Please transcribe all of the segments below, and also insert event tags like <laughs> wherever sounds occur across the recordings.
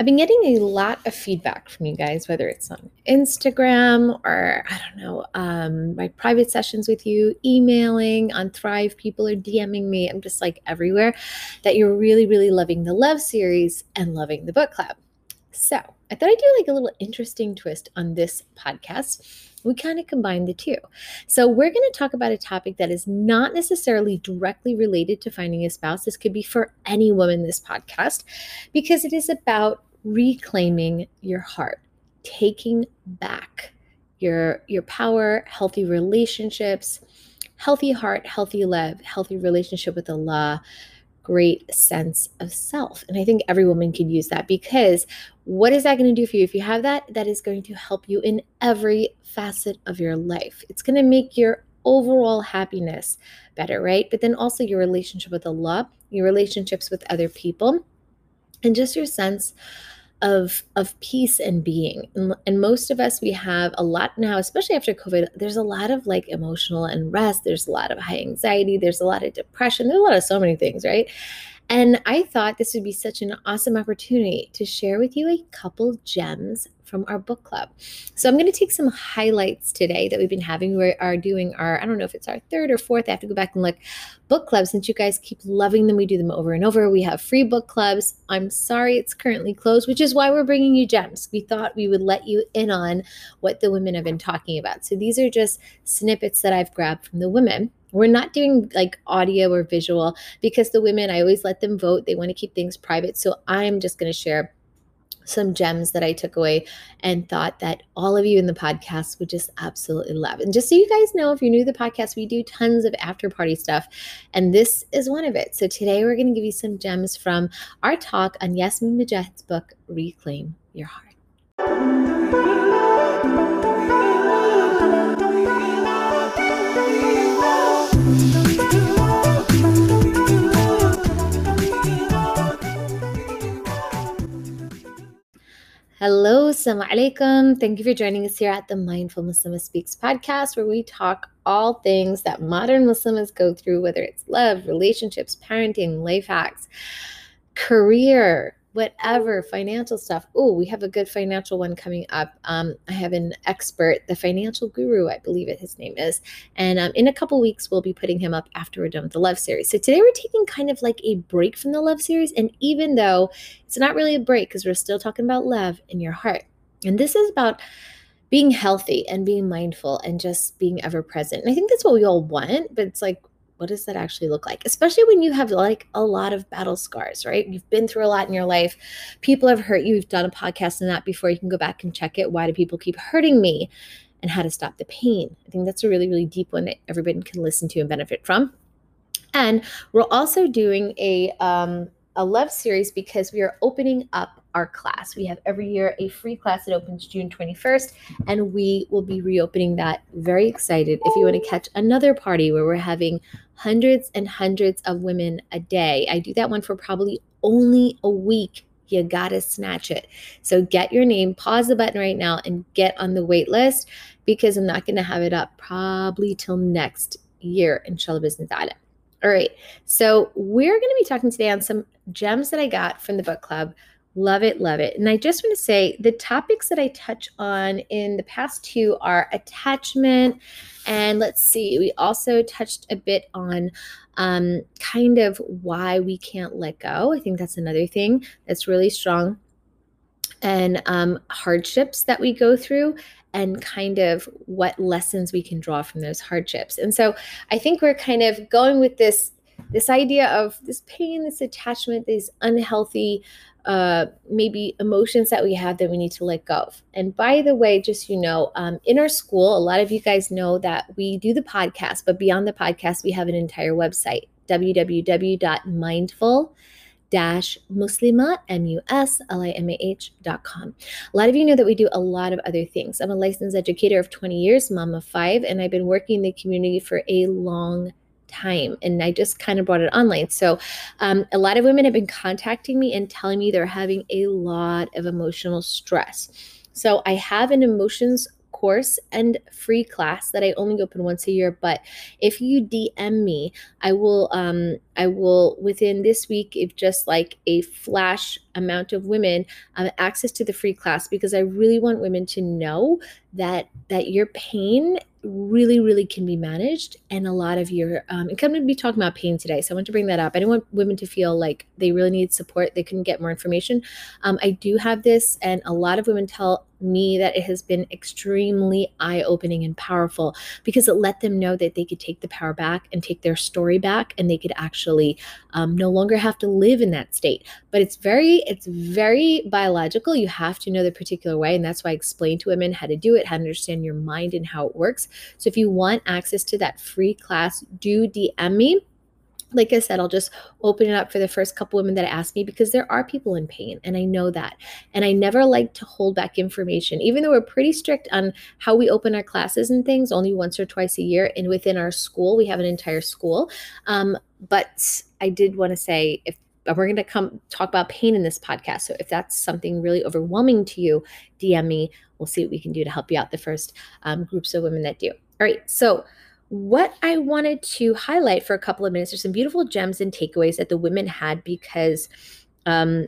I've been getting a lot of feedback from you guys, whether it's on Instagram or I don't know, um, my private sessions with you, emailing on Thrive. People are DMing me. I'm just like everywhere that you're really, really loving the love series and loving the book club. So I thought I'd do like a little interesting twist on this podcast we kind of combine the two. So, we're going to talk about a topic that is not necessarily directly related to finding a spouse. This could be for any woman, this podcast, because it is about reclaiming your heart, taking back your, your power, healthy relationships, healthy heart, healthy love, healthy relationship with Allah, great sense of self. And I think every woman can use that because what is that going to do for you? If you have that, that is going to help you in every facet of your life. It's going to make your overall happiness better, right? But then also your relationship with Allah, your relationships with other people, and just your sense of of peace and being. And, and, most of us we have a lot now especially after covid there's a lot of like emotional unrest. There's a lot of high anxiety. There's a lot of depression. There's a lot of so many things right? And I thought this would be such an awesome opportunity to share with you a couple gems from our book club. So I'm going to take some highlights today that we've been having. We are doing our, I don't know if it's our third or fourth, I have to go back and look, book clubs. Since you guys keep loving them, we do them over and over. We have free book clubs. I'm sorry it's currently closed, which is why we're bringing you gems. We thought we would let you in on what the women have been talking about. So these are just snippets that I've grabbed from the women we're not doing like audio or visual because the women, I always let them vote. They want to keep things private. So I'm just going to share some gems that I took away and thought that all of you in the podcast would just absolutely love. And just so you guys know, if you're new to the podcast, we do tons of after party stuff, and this is one of it. So today we're going to give you some gems from our talk on Yasmin Mogahed's book, Reclaim Your Heart. Hello, assalamu alaikum. Thank you for joining us here at the Mindful Muslimah Speaks podcast, where we talk all things that modern Muslims go through, whether it's love, relationships, parenting, life hacks, career, whatever financial stuff. Oh, we have a good financial one coming up. Um, I have an expert, the financial guru, I believe it his name is, and um, in a couple weeks we'll be putting him up after we're done with the love series. So today we're taking kind of like a break from the love series, and even though it's not really a break because we're still talking about love in your heart, and this is about being healthy and being mindful and just being ever present. And I think that's what we all want, but it's like what does that actually look like? Especially when you have like a lot of battle scars, right? You've been through a lot in your life. People have hurt you. You've done a podcast on that before. You can go back and check it. Why do people keep hurting me? And how to stop the pain. I think that's a really, really deep one that everybody can listen to and benefit from. And we're also doing a um, a love series because we are opening up our class. We have every year a free class that opens June 21st, and we will be reopening that. Very excited. If you want to catch another party where we're having hundreds and hundreds of women a day, I do that one for probably only a week. You gotta snatch it. So get your name, pause the button right now, and get on the wait list because I'm not gonna have it up probably till next year, inshallah business ta'ala. All right. So we're going to be talking today on some gems that I got from the book club. Love it, love it. And I just want to say the topics that I touch on in the past two are attachment. And let's see, we also touched a bit on um, kind of why we can't let go. I think that's another thing that's really strong. And um, hardships that we go through and kind of what lessons we can draw from those hardships. And so I think we're kind of going with this this idea of this pain, this attachment, these unhealthy uh, maybe emotions that we have that we need to let go of. And by the way, just you know, um, in our school, a lot of you guys know that we do the podcast, but beyond the podcast, we have an entire website www.mindful.com dash muslimah m-u-s-l-i-m-a-h dot com. A lot of you know that we do a lot of other things. I'm a licensed educator of 20 years mom of five and i've been working in the community for a long time and i just kind of brought it online. So um, a lot of women have been contacting me and telling me they're having a lot of emotional stress. So i have an emotions course and free class that I only open once a year. But if you DM me, I will um I will within this week, if just like a flash amount of women um, access to the free class because I really want women to know that that your pain really, really can be managed. And a lot of your, um, and going to be talking about pain today. So I want to bring that up. I don't want women to feel like they really need support. They couldn't get more information. Um, I do have this, and a lot of women tell me that it has been extremely eye opening and powerful because it let them know that they could take the power back and take their story back and they could actually um, no longer have to live in that state but it's very it's very biological you have to know the particular way and that's why i explain to women how to do it how to understand your mind and how it works so if you want access to that free class do dm me like I said, I'll just open it up for the first couple women that ask me because there are people in pain and I know that. And I never like to hold back information, even though we're pretty strict on how we open our classes and things, only once or twice a year. And within our school, we have an entire school. Um, but I did want to say if we're going to come talk about pain in this podcast. So if that's something really overwhelming to you, DM me. We'll see what we can do to help you out. The first um, groups of women that do. All right. So what I wanted to highlight for a couple of minutes are some beautiful gems and takeaways that the women had because um,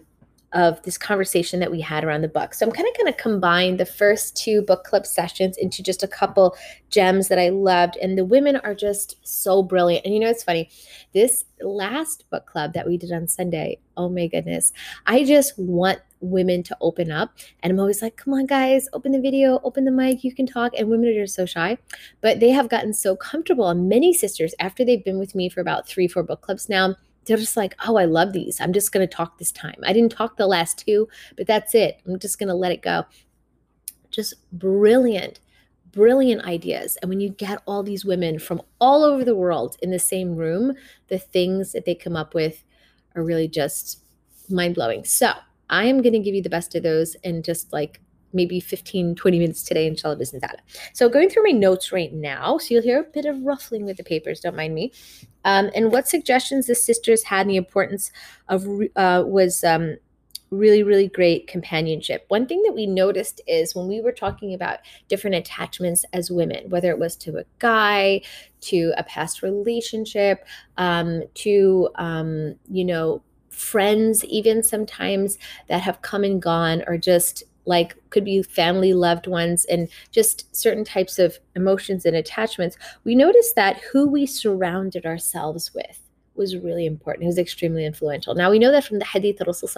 of this conversation that we had around the book. So I'm kind of going to combine the first two book club sessions into just a couple gems that I loved. And the women are just so brilliant. And you know, it's funny. This last book club that we did on Sunday, oh my goodness, I just want women to open up. And I'm always like, come on, guys, open the video, open the mic, you can talk. And women are just so shy, but they have gotten so comfortable. And many sisters, after they've been with me for about three, four book clubs now, they're just like, oh, I love these. I'm just going to talk this time. I didn't talk the last two, but that's it. I'm just going to let it go. Just brilliant, brilliant ideas. And when you get all these women from all over the world in the same room, the things that they come up with are really just mind blowing. So I am going to give you the best of those and just like maybe 15, 20 minutes today, inshallah bismillah. So going through my notes right now, so you'll hear a bit of ruffling with the papers, don't mind me. Um, and what suggestions the sisters had and the importance of uh, was um, really, really great companionship. One thing that we noticed is when we were talking about different attachments as women, whether it was to a guy, to a past relationship, um, to, um, you know, friends, even sometimes that have come and gone, or just like could be family loved ones and just certain types of emotions and attachments we noticed that who we surrounded ourselves with was really important. It was extremely influential. Now we know that from the hadith of Rasul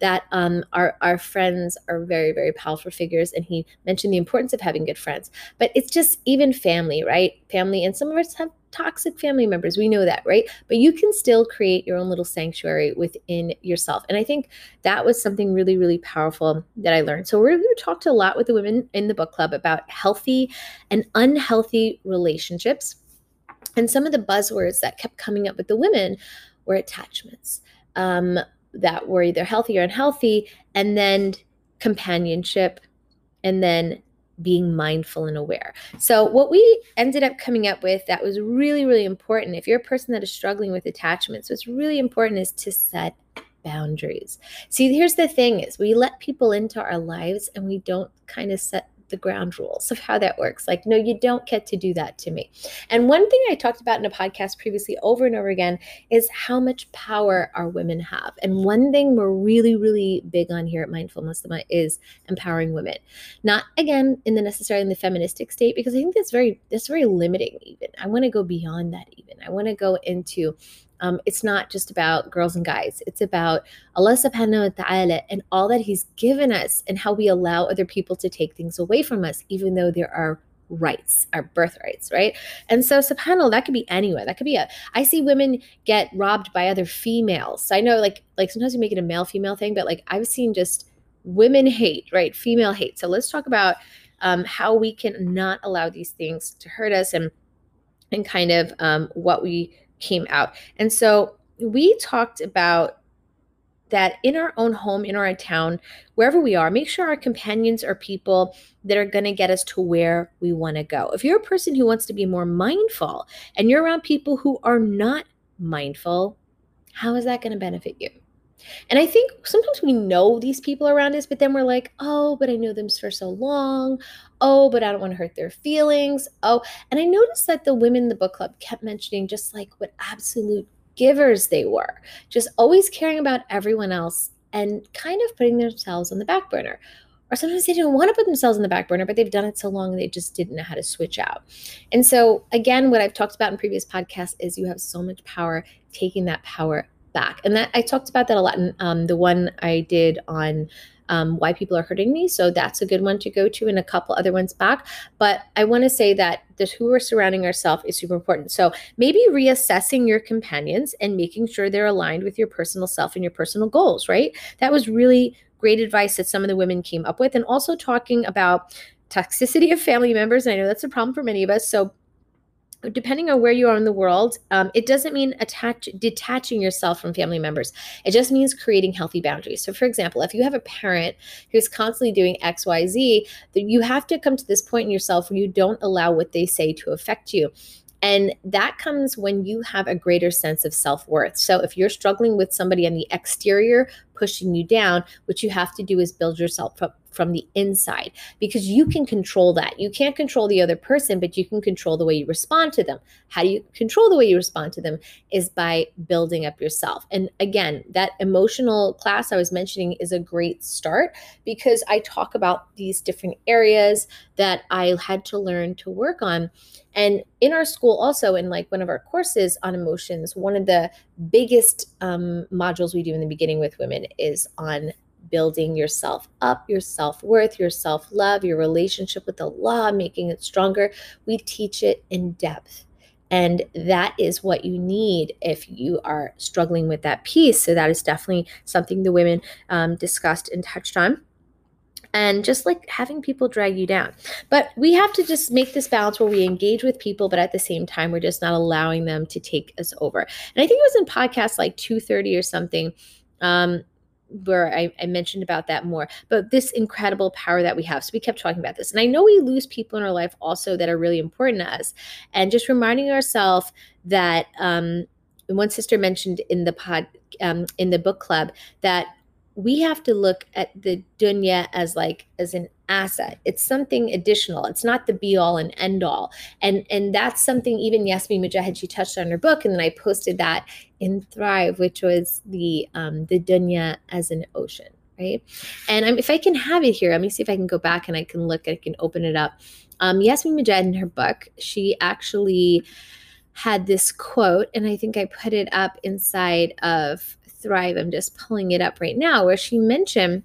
that um, our, our friends are very, very powerful figures. And he mentioned the importance of having good friends. But it's just even family, right? Family. And some of us have toxic family members. We know that, right? But you can still create your own little sanctuary within yourself. And I think that was something really, really powerful that I learned. So we're going to talk to a lot with the women in the book club about healthy and unhealthy relationships and some of the buzzwords that kept coming up with the women were attachments um, that were either healthy or unhealthy, and then companionship, and then being mindful and aware. So, what we ended up coming up with that was really, really important if you're a person that is struggling with attachments, what's really important is to set boundaries. See, here's the thing is we let people into our lives and we don't kind of set the ground rules of how that works. Like, no, you don't get to do that to me. And one thing I talked about in a podcast previously over and over again is how much power our women have. And one thing we're really, really big on here at Mindful Muslimah is empowering women. Not again in the necessarily in the feministic state, because I think that's very that's very limiting even. I want to go beyond that even. I want to go into um, it's not just about girls and guys. It's about Allah subhanahu wa ta'ala and all that He's given us and how we allow other people to take things away from us, even though there are rights, our birthrights, right? And so subhanAllah, that could be anywhere. That could be a I see women get robbed by other females. So I know like like sometimes we make it a male female thing, but like I've seen just women hate, right? Female hate. So let's talk about um, how we can not allow these things to hurt us and and kind of um, what we came out. And so we talked about that in our own home, in our town, wherever we are, make sure our companions are people that are going to get us to where we want to go. If you're a person who wants to be more mindful and you're around people who are not mindful, how is that going to benefit you? And I think sometimes we know these people around us, but then we're like, oh, but I know them for so long. Oh, but I don't want to hurt their feelings. Oh, and I noticed that the women in the book club kept mentioning just like what absolute givers they were, just always caring about everyone else and kind of putting themselves on the back burner. Or sometimes they didn't want to put themselves on the back burner, but they've done it so long they just didn't know how to switch out. And so, again, what I've talked about in previous podcasts is you have so much power taking that power back. And that I talked about that a lot in um, the one I did on um, why people are hurting me. So that's a good one to go to, and a couple other ones back. But I want to say that this who we're surrounding ourselves is super important. So maybe reassessing your companions and making sure they're aligned with your personal self and your personal goals. Right? That was really great advice that some of the women came up with, and also talking about toxicity of family members. And I know that's a problem for many of us. So depending on where you are in the world, um, it doesn't mean attach detaching yourself from family members. It just means creating healthy boundaries. So, for example, if you have a parent who's constantly doing X, Y, Z, you have to come to this point in yourself where you don't allow what they say to affect you. And that comes when you have a greater sense of self worth. So, if you're struggling with somebody on the exterior pushing you down, what you have to do is build yourself up from the inside because you can control that. You can't control the other person, but you can control the way you respond to them. How do you control the way you respond to them is by building up yourself. And again, that emotional class I was mentioning is a great start because I talk about these different areas that I had to learn to work on. And in our school, also in like one of our courses on emotions, one of the biggest um, modules we do in the beginning with women is on building yourself up, your self worth, your self love, your relationship with Allah, making it stronger. We teach it in depth. And that is what you need if you are struggling with that piece. So, that is definitely something the women um, discussed and touched on and just like having people drag you down. But we have to just make this balance where we engage with people, but at the same time, we're just not allowing them to take us over. And I think it was in podcast like 230 or something. Um, where I, I, mentioned about that more, but this incredible power that we have. So we kept talking about this. And I know we lose people in our life also that are really important to us. And just reminding ourselves that um, one sister mentioned in the pod, um, in the book club that we have to look at the dunya as like as an asset. It's something additional. It's not the be all and end all and and that's something even yasmin mogahed she touched on her book and then i posted that in thrive which was the um the dunya as an ocean right? And I'm, if i can have it here let me see if i can go back and i can look i can open it up. Um yasmin mogahed in her book she actually had this quote and i think i put it up inside of Thrive. I'm just pulling it up right now, where she mentioned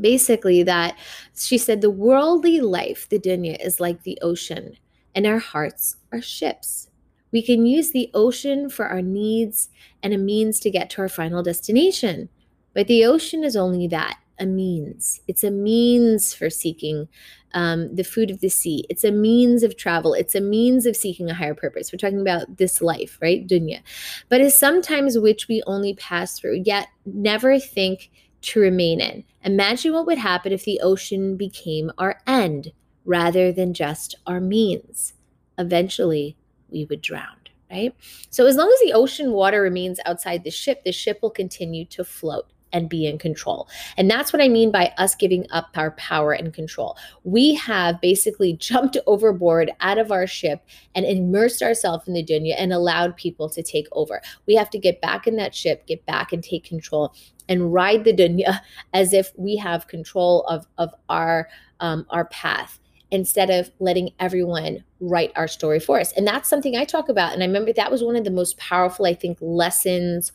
basically that she said the worldly life, the dunya, is like the ocean, and our hearts are ships. We can use the ocean for our needs and a means to get to our final destination. But the ocean is only that a means. It's a means for seeking um, the food of the sea. It's a means of travel. It's a means of seeking a higher purpose. We're talking about this life, right? Dunya. But is sometimes which we only pass through, yet never think to remain in. Imagine what would happen if the ocean became our end rather than just our means. Eventually, we would drown right? So as long as the ocean water remains outside the ship, the ship will continue to float and be in control. And that's what I mean by us giving up our power and control. We have basically <laughs> jumped overboard out of our ship and immersed ourselves in the dunya and allowed people to take over. We have to get back in that ship, get back and take control and ride the dunya <laughs> as if we have control of, of our um, our path instead of letting everyone write our story for us. And that's something I talk about. And I remember that was one of the most powerful, I think, lessons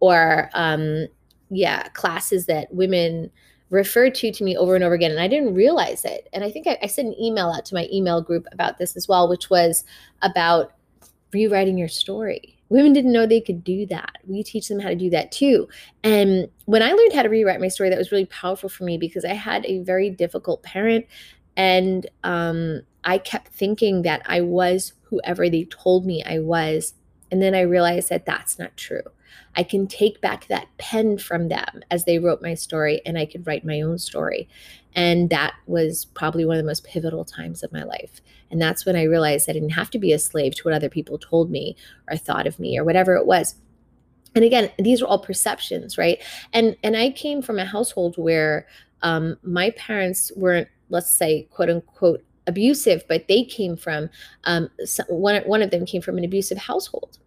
or um, yeah classes that women referred to to me over and over again and i didn't realize it. And i think I, I, sent an email out to my email group about this as well which was about rewriting your story. Women didn't know they could do that. We teach them how to do that too. And when i learned how to rewrite my story that was really powerful for me because i had a very difficult parent and um, i kept thinking that i was whoever they told me i was and then i realized that that's not true I can take back that pen from them as they wrote my story and I could write my own story. And that was probably one of the most pivotal times of my life. And that's when I realized I didn't have to be a slave to what other people told me or thought of me or whatever it was. And again, these are all perceptions, right? And and I came from a household where um, my parents weren't, let's say, quote unquote, abusive, but they came from um, one one of them came from an abusive household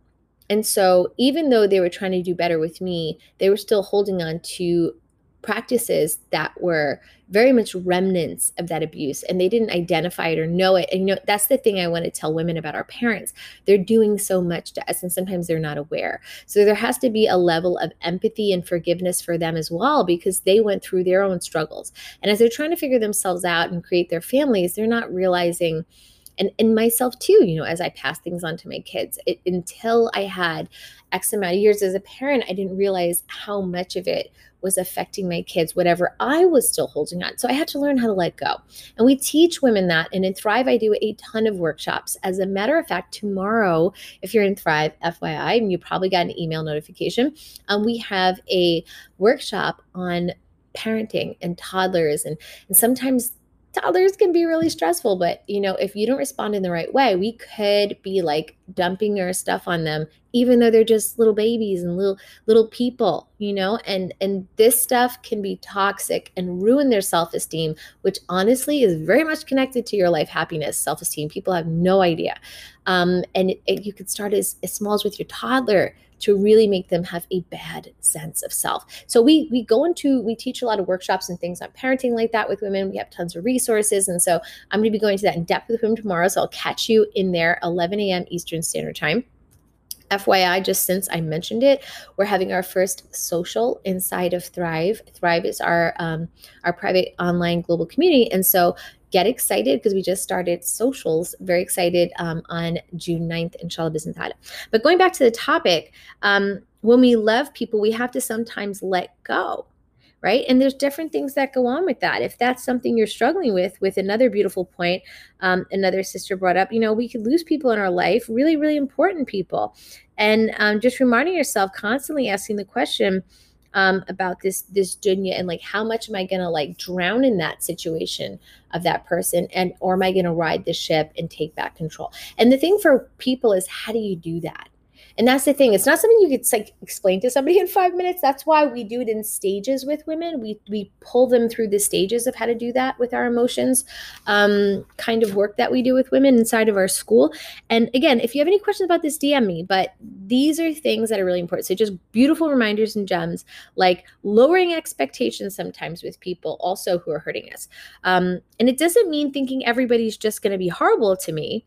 and so even though they were trying to do better with me, they were still holding on to practices that were very much remnants of that abuse and they didn't identify it or know it. And you know that's the thing i want to tell women about our parents. They're doing so much to us and sometimes they're not aware. So there has to be a level of empathy and forgiveness for them as well because they went through their own struggles. And as they're trying to figure themselves out and create their families they're not realizing and and myself too you know as i pass things on to my kids it, until i had x amount of years as a parent i didn't realize how much of it was affecting my kids whatever i was still holding on. So i had to learn how to let go. And we teach women that and in thrive i do a ton of workshops. As a matter of fact tomorrow if you're in thrive fyi and you probably got an email notification um, we have a workshop on parenting and toddlers and, and sometimes toddlers can be really stressful but you know if you don't respond in the right way we could be like dumping our stuff on them even though they're just little babies and little little people you know? And and this stuff can be toxic and ruin their self-esteem which honestly is very much connected to your life happiness self-esteem. People have no idea. Um, and it, it, you could start as, as small as with your toddler to really make them have a bad sense of self. So we we go into we teach a lot of workshops and things on parenting like that with women. We have tons of resources, and so I'm going to be going to that in depth with women tomorrow. So I'll catch you in there 11 a.m. Eastern Standard Time. FYI, just since I mentioned it, we're having our first social inside of Thrive. Thrive is our um, our private online global community, and so get excited because we just started socials. Very excited um, on June 9th, inshallah bismillah. But going back to the topic, um, when we love people, we have to sometimes let go right and there's different things that go on with that if that's something you're struggling with with another beautiful point um, another sister brought up you know we could lose people in our life really really important people and um, just reminding yourself constantly asking the question um, about this this dunya and like how much am I gonna like drown in that situation of that person and or am I gonna ride the ship and take back control? And the thing for people is how do you do that? And that's the thing. It's not something you could like explain to somebody <laughs> in five minutes. That's why we do it in stages with women. We we pull them through the stages of how to do that with our emotions, um, kind of work that we do with women inside of our school. And again, if you have any questions about this, DM me. But these are things that are really important. So just beautiful reminders and gems, like lowering expectations sometimes with people also who are hurting us. Um, and it doesn't mean thinking everybody's just going to be horrible to me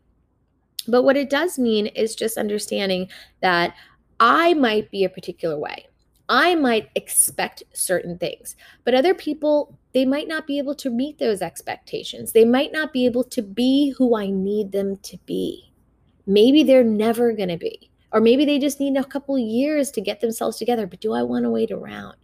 but what it does mean is just understanding that I might be a particular way. I might expect certain things, but other people, they might not be able to meet those expectations. They might not be able to be who I need them to be. Maybe they're never going to be, or maybe they just need a couple years to get themselves together. But do I want to wait around?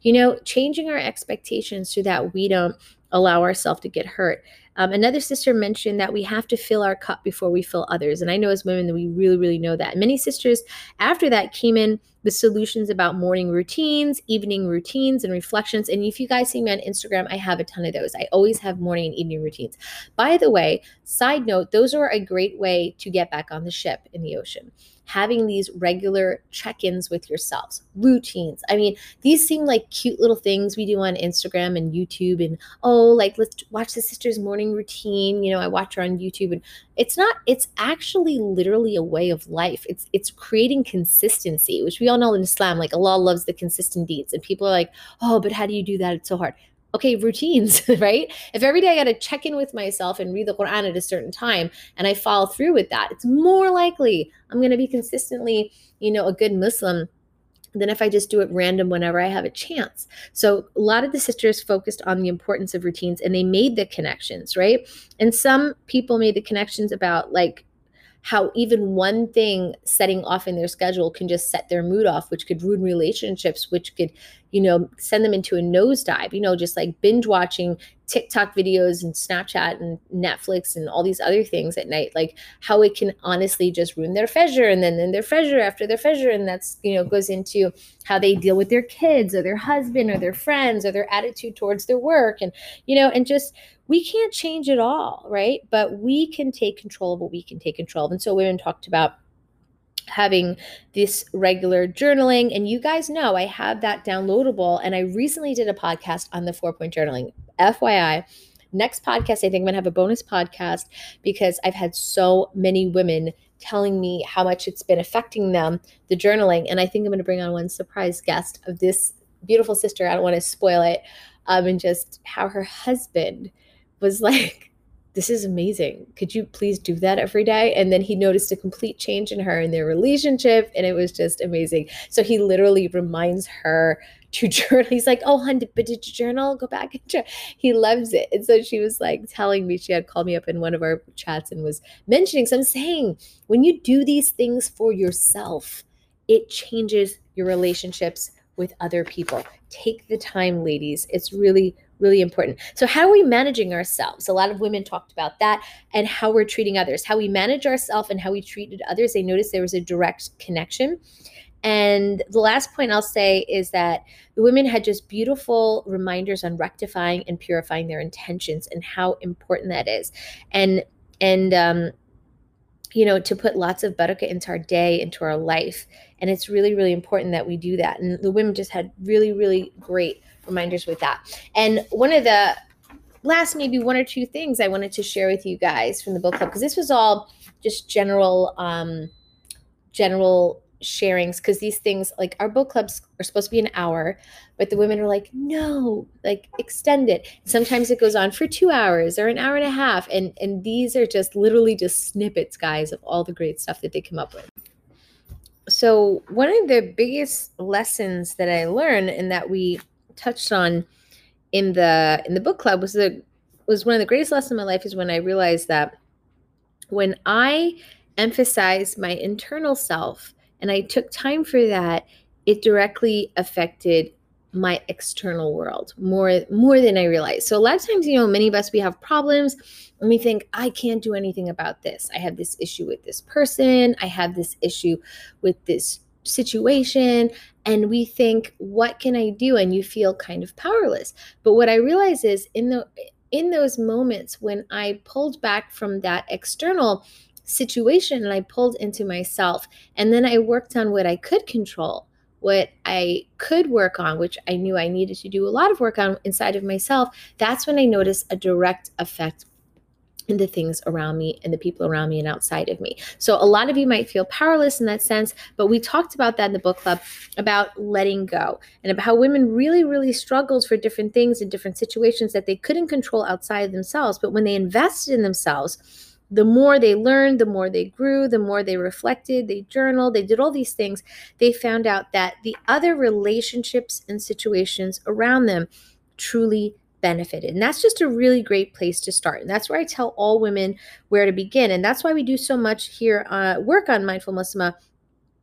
You know, changing our expectations so that we don't allow ourselves to get hurt um, another sister mentioned that we have to fill our cup before we fill others. And I know as women that we really, really know that. Many sisters after that came in with solutions about morning routines, evening routines, and reflections. And if you guys see me on Instagram, I have a ton of those. I always have morning and evening routines. By the way, side note, those are a great way to get back on the ship in the ocean having these regular check ins with yourselves, routines. I mean, these seem like cute little things we do on Instagram and YouTube. And oh, like let's watch the sister's morning routine. You know, I watch her on YouTube, and it's not. It's actually literally a way of life. It's it's creating consistency, which we all know in Islam. Like Allah loves the consistent deeds, and people are like, oh, but how do you do that? It's so hard okay, routines, <laughs> right? If every day I got to check in with myself and read the Quran at a certain time and I follow through with that, it's more likely I'm going to be consistently, you know, a good Muslim than if I just do it random whenever I have a chance. So a lot of the sisters focused on the importance of routines and they made the connections, right? And some people made the connections about like how even one thing setting off in their schedule can just set their mood off, which could ruin relationships, which could, you know, send them into a nosedive, you know, just like binge watching TikTok videos and Snapchat and Netflix and all these other things at night, like how it can honestly just ruin their fajr and then, then their fajr after their fajr. And that's, you know, goes into how they deal with their kids or their husband or their friends or their attitude towards their work. And, you know, and just we can't change it all, right? But we can take control of what we can take control of. And so women talked about having this regular journaling and you guys know I have that downloadable and I recently did a podcast on the four point journaling FYI next podcast, I think I'm going to have a bonus podcast because I've had so many women telling me how much it's been affecting them, the journaling. And I think I'm going to bring on one surprise guest of this beautiful sister. I don't want to spoil it. Um, and just how her husband was <laughs> like, this is amazing. Could you please do that every day? And then he noticed a complete change in her and their relationship. And it was just amazing. So he literally reminds her to <laughs> journal. He's like, oh, hun, but did you journal? Go back and journal. He loves it. And so she was like telling me, she had called me up in one of our chats and was mentioning. So I'm saying, when you do these things for yourself, it changes your relationships with other people. Take the time, ladies. It's really, really important. So, how are we managing ourselves? A lot of women talked about that and how we're treating others. How we manage ourselves and how we treated others. They noticed there was a direct connection. And the last point I'll say is that the women had just beautiful reminders on rectifying and purifying their intentions and how important that is. And and um, you know, to put lots of barakah into our day, into our life. And it's really, really important that we do that. And the women just had really, really great reminders with that. And one of the last, maybe one or two things I wanted to share with you guys from the book club, because this was all just general, um, general sharings because these things like our book clubs are supposed to be an hour but the women are like no like extend it. Sometimes it goes on for two hours or an hour and a half and and these are just literally just snippets guys of all the great stuff that they come up with. So one of the biggest lessons that i learned and that we touched on in the in the book club was the was one of the greatest lessons in my life is when i realized that when i emphasize my internal self and I took time for that, it directly affected my external world more more than I realized. So a lot of times, you know, many of us we have problems and we think I can't do anything about this. I have this issue with this person, I have this issue with this situation and we think what can I do and you feel kind of powerless. But what I realize is in the in those moments when I pulled back from that external situation and I pulled into myself. And then I worked on what I could control, what I could work on, which I knew I needed to do a lot of work on inside of myself. That's when I noticed a direct effect in the things around me and the people around me and outside of me. So a lot of you might feel powerless in that sense, but we talked about that in the book club about letting go and about how women really really struggled for different things in different situations that they couldn't control outside of themselves, but when they invested in themselves, the more they learned, the more they grew, the more they reflected, they journaled, they did all these things, they found out that the other relationships and situations around them truly benefited. And that's just a really great place to start. And that's where I tell all women where to begin. And that's why we do so much here, uh, work on Mindful Muslimah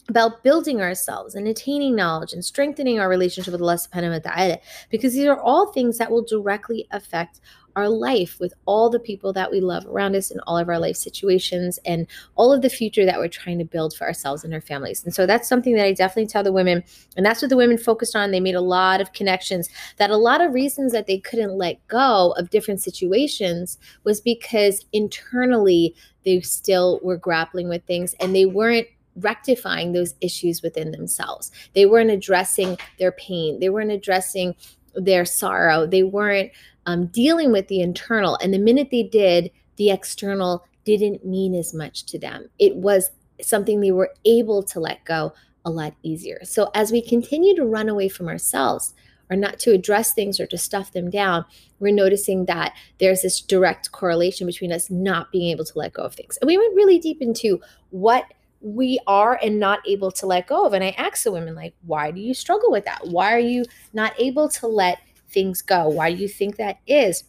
about building ourselves and attaining knowledge and strengthening our relationship with Allah subhanahu wa ta'ala because these are all things that will directly affect our life with all the people that we love around us in all of our life situations and all of the future that we're trying to build for ourselves and our families. And so that's something that I definitely tell the women and that's what the women focused on. They made a lot of connections that a lot of reasons that they couldn't let go of different situations was because internally they still were grappling with things and they weren't rectifying those issues within themselves. They weren't addressing their pain, they weren't addressing their sorrow, they weren't um, dealing with the internal. And the minute they did, the external didn't mean as much to them. It was something they were able to let go a lot easier. So as we continue to run away from ourselves, or not to address things or to stuff them down, we're noticing that there's this direct correlation between us not being able to let go of things. And we went really deep into what we are and not able to let go of. And I asked the women, like, why do you struggle with that? Why are you not able to let things go? Why do you think that is?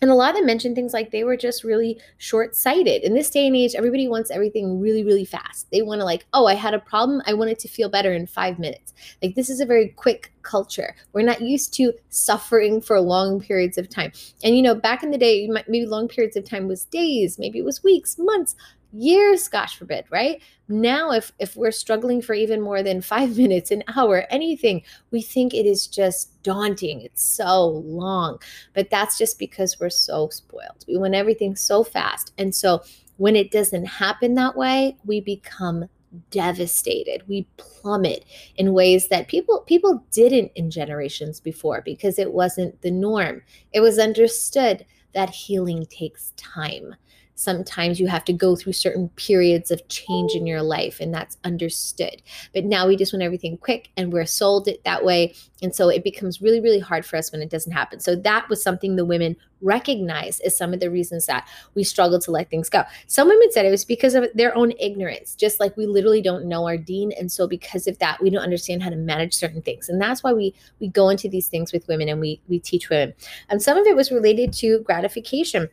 And a lot of them mentioned things like they were just really short sighted. In this day and age, everybody wants everything really, really fast. They want to, like, oh, I had a problem. I want it to feel better in five minutes. Like, this is a very quick culture. We're not used to suffering for long periods of time. And, you know, back in the day, maybe long periods of time was days, maybe it was weeks, months years gosh forbid right? Now if if we're struggling for even more than 5 <laughs> minutes an hour anything we think it is just daunting. It's so long. But that's just because we're so spoiled. We want everything so fast. And so when it doesn't happen that way we become devastated. We plummet in ways that people people didn't in generations before because it wasn't the norm. It was understood that healing takes time sometimes you have to go through certain periods of change in your life and that's understood. But now we just want everything quick and we're sold it that way and so it becomes really really hard for us when it doesn't happen. So that was something the women recognized as some of the reasons that we struggle to let things go. Some women said it was because of their own ignorance just like we literally don't know our deen. and so because of that we don't understand how to manage certain things. And that's why we we go into these things with women and we we teach women. And some of it was related to gratification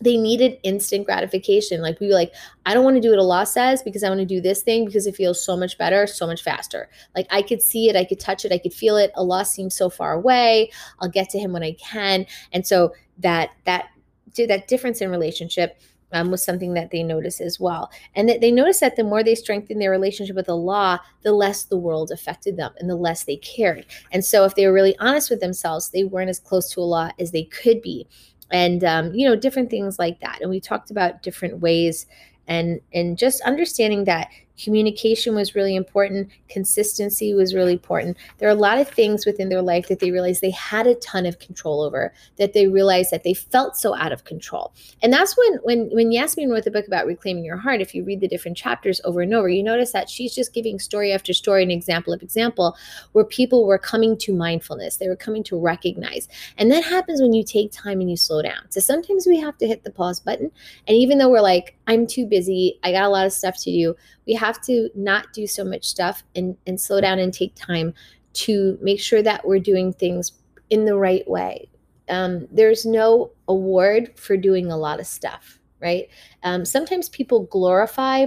they needed instant gratification. Like we were like, I don't want to do what Allah says because I want to do this thing because it feels so much better, so much faster. Like I could see it, I could touch it, I could feel it. Allah seems so far away. I'll get to him when I can. And so that that that difference in relationship um, was something that they noticed as well. And that they noticed that the more they strengthened their relationship with Allah, the less the world affected them and the less they cared. And so if they were really honest with themselves, they weren't as close to Allah as they could be and um, you know different things like that. And we talked about different ways and and just understanding that communication was really important. Consistency was really important. There are a lot of things within their life that they realized they had a ton of control over that they realized that they felt so out of control. And that's when when when yasmin wrote the book about reclaiming your heart if you read the different chapters over and over you notice that she's just giving story after story and example of example where people were coming to mindfulness. They were coming to recognize. And that happens when you take time and you slow down. So sometimes we have to hit the pause button. And even though we're like i'm too busy. I got a lot of stuff to do we have to not do so much stuff and, and slow down and take time to make sure that we're doing things in the right way. Um, there's no award for doing a lot of stuff, right? Um, sometimes people glorify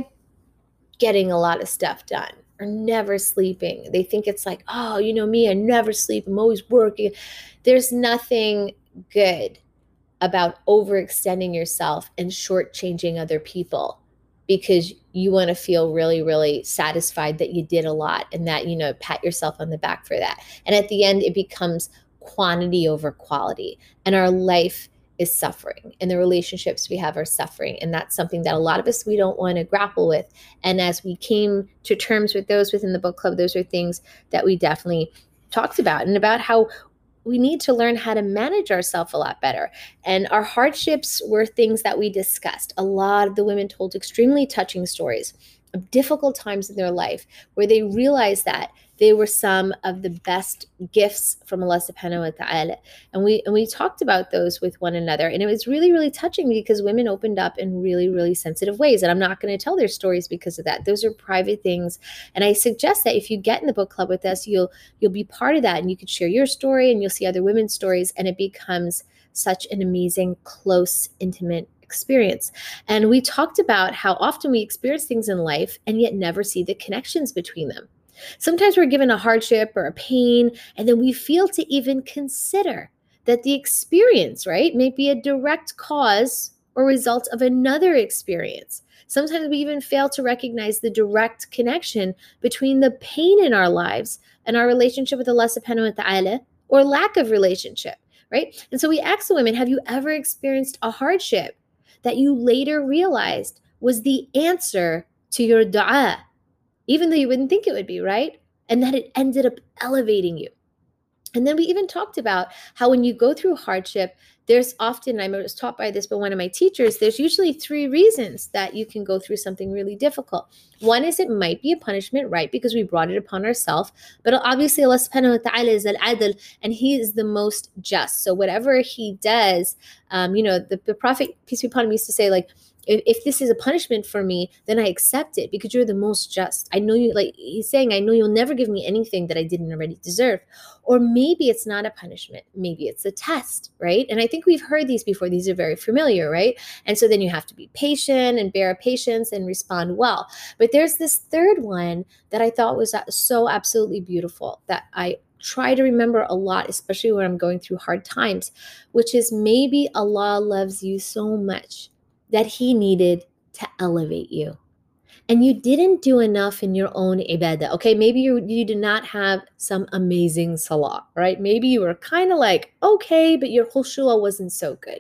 getting a lot of stuff done or never sleeping. They think it's like, oh, you know me, I never sleep, I'm always working. There's nothing good about overextending yourself and shortchanging other people because you want to feel really really satisfied that you did a lot and that you know pat yourself on the back for that. And at the end it becomes quantity over quality. And our life is suffering and the relationships we have are suffering. And that's something that a lot of us we don't want to grapple with. And as we came to terms with those within the book club those are things that we definitely talked about and about how we need to learn how to manage ourselves a lot better. And our hardships were things that we discussed. A lot of the women told extremely touching stories of difficult times in their life where they realized that they were some of the best gifts from Allah subhanahu wa ta'ala. And we and we talked about those with one another. And it was really, really touching because women opened up in really, really sensitive ways. And I'm not going to tell their stories because of that. Those are private things. And I suggest that if you get in the book club with us, you'll you'll be part of that and you can share your story and you'll see other women's stories and it becomes such an amazing, close, intimate experience. And we talked about how often we experience things in life and yet never see the connections between them. Sometimes we're given a hardship or a pain, and then we feel to even consider that the experience, right, may be a direct cause or result of another experience. Sometimes we even fail to recognize the direct connection between the pain in our lives and our relationship with Allah subhanahu wa ta'ala or lack of relationship, right? And so we ask the women, have you ever experienced a hardship that you later realized was the answer to your dua? Even though you wouldn't think it would be, right? And that it ended up elevating you. And then we even talked about how when you go through hardship, there's often, I was taught by this by one of my teachers, there's usually three reasons that you can go through something really difficult. One is it might be a punishment, right? Because we brought it upon ourselves. But obviously, Allah subhanahu wa ta'ala is al adl and He is the most just. So whatever He does, um, you know, the, the Prophet, peace be upon him, used to say, like, if, this is a punishment for me, then I accept it because you're the most just. I know you, like he's saying, I know you'll never give me anything that I didn't already deserve. Or maybe it's not a punishment, maybe it's a test, right? And I think we've heard these before. These are very familiar, right? And so then you have to be patient and bear patience and respond well. But there's this third one that I thought was so absolutely beautiful that I try to remember a lot, especially when I'm going through hard times, which is maybe Allah loves you so much that He needed to elevate you. And you didn't do enough in your own ibadah. Okay, maybe you you did not have some amazing salah, right? Maybe you were kind of like, okay, but your khushu'ah wasn't so good.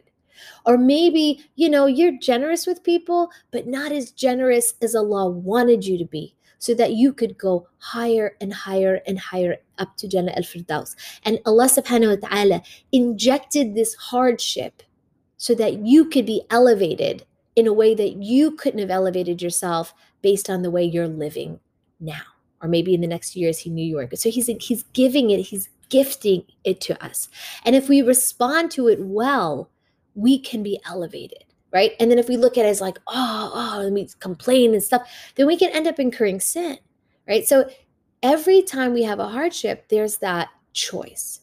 Or maybe, you know, you're generous with people, but not as generous as Allah wanted you to be so that you could go higher and higher and higher up to Jannah al-Firdaus. And Allah subhanahu wa ta'ala injected this hardship so that you could be elevated in a way that you couldn't have elevated yourself based on the way you're living now or maybe in the next years he knew you were good. So he's he's giving it he's gifting it to us. And if we respond to it well we can be elevated right? And then if we look at it as like oh oh and we complain and stuff then we can end up incurring sin right? So every time we have a hardship there's that choice.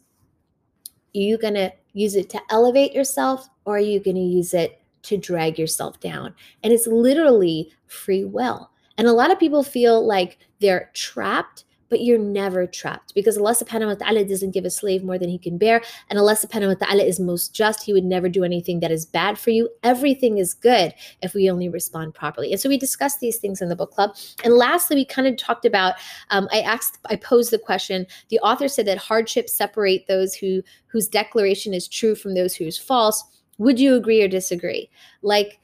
Are you to use it to elevate yourself or are you going to use it to drag yourself down? And it's literally free will. And a lot of people feel like they're trapped but you're never trapped because Allah subhanahu wa ta'ala doesn't give a slave more than he can bear. And Allah subhanahu wa ta'ala is most just. He would never do anything that is bad for you. Everything is good if we only respond properly. And so we discussed these things in the book club. And lastly, we kind of talked about, um, I asked, I posed the question, the author said that hardships separate those who whose declaration is true from those who's false. Would you agree or disagree? Like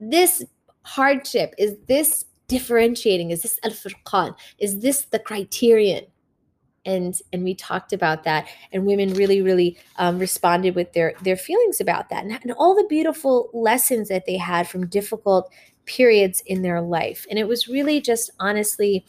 this hardship, is this differentiating is this al-furqan? Is this the criterion? And and we talked about that and women really really um, responded with their their feelings about that and, and all the beautiful lessons that they had from difficult periods in their life. And it was really just honestly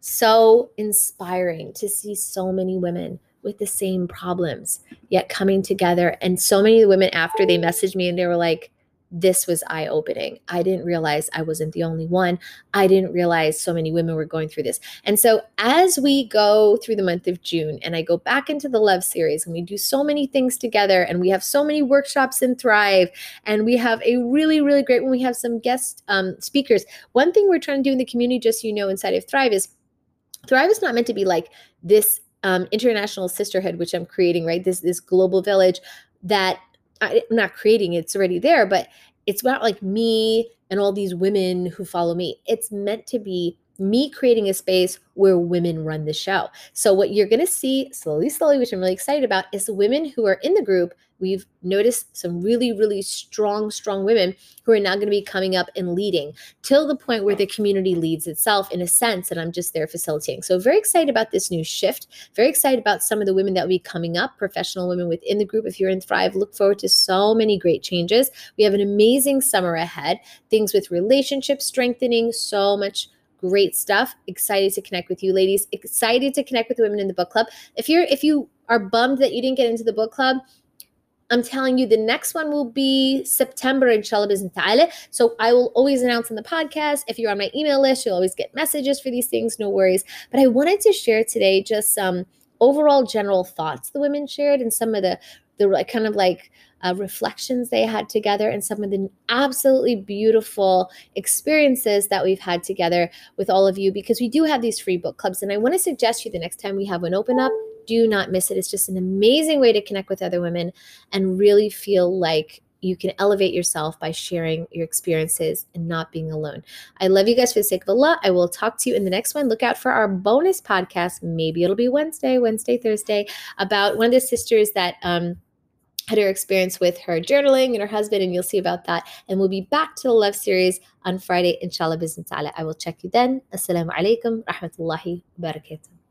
so inspiring to see so many women with the same problems yet coming together and so many of the women after they messaged me and they were like this was eye opening. I didn't realize I wasn't the only one. I didn't realize so many women were going through this. And so, as we go through the month of June and I go back into the Love series and we do so many things together and we have so many workshops in Thrive and we have a really, really great when we have some guest um, speakers. One thing we're trying to do in the community, just so you know, inside of Thrive is Thrive is not meant to be like this um, international sisterhood, which I'm creating, right? This this global village that I'm not creating it's already there, but it's not like me and all these women who follow me. It's meant to be me creating a space where women run the show. So what you're going to see slowly, slowly, which I'm really excited about, is the women who are in the group we've noticed some really, really strong, strong women who are now going to be coming up and leading till the point where the community leads itself in a sense, and I'm just there facilitating. So, very excited about this new shift. Very excited about some of the women that will be coming up, professional women within the group. If you're in Thrive, look forward to so many great changes. We have an amazing summer ahead, things with relationship strengthening, so much great stuff excited to connect with you ladies excited to connect with the women in the book club if you're if you are bummed that you didn't get into the book club I'm telling you, the next one will be September, inshallah, ta'ala. So I will always announce in the podcast. If you're on my email list, you'll always get messages for these things, no worries. But I wanted to share today just some overall general thoughts the women shared and some of the, the kind of like uh, reflections they had together and some of the absolutely beautiful experiences that we've had together with all of you because we do have these free book clubs. And I want to suggest you the next time we have one open up, do not miss it. It's just an amazing way to connect with other women and really feel like you can elevate yourself by sharing your experiences and not being alone. I love you guys for the sake of Allah. I will talk to you in the next one. Look out for our bonus podcast. Maybe it'll be Wednesday, Wednesday, Thursday, about one of the sisters that um, had her experience with her journaling and her husband, and you'll see about that. And we'll be back to the love series on Friday, inshallah, bismillah. I will check you then. Assalamu alaikum, rahmatullahi, barakatuh.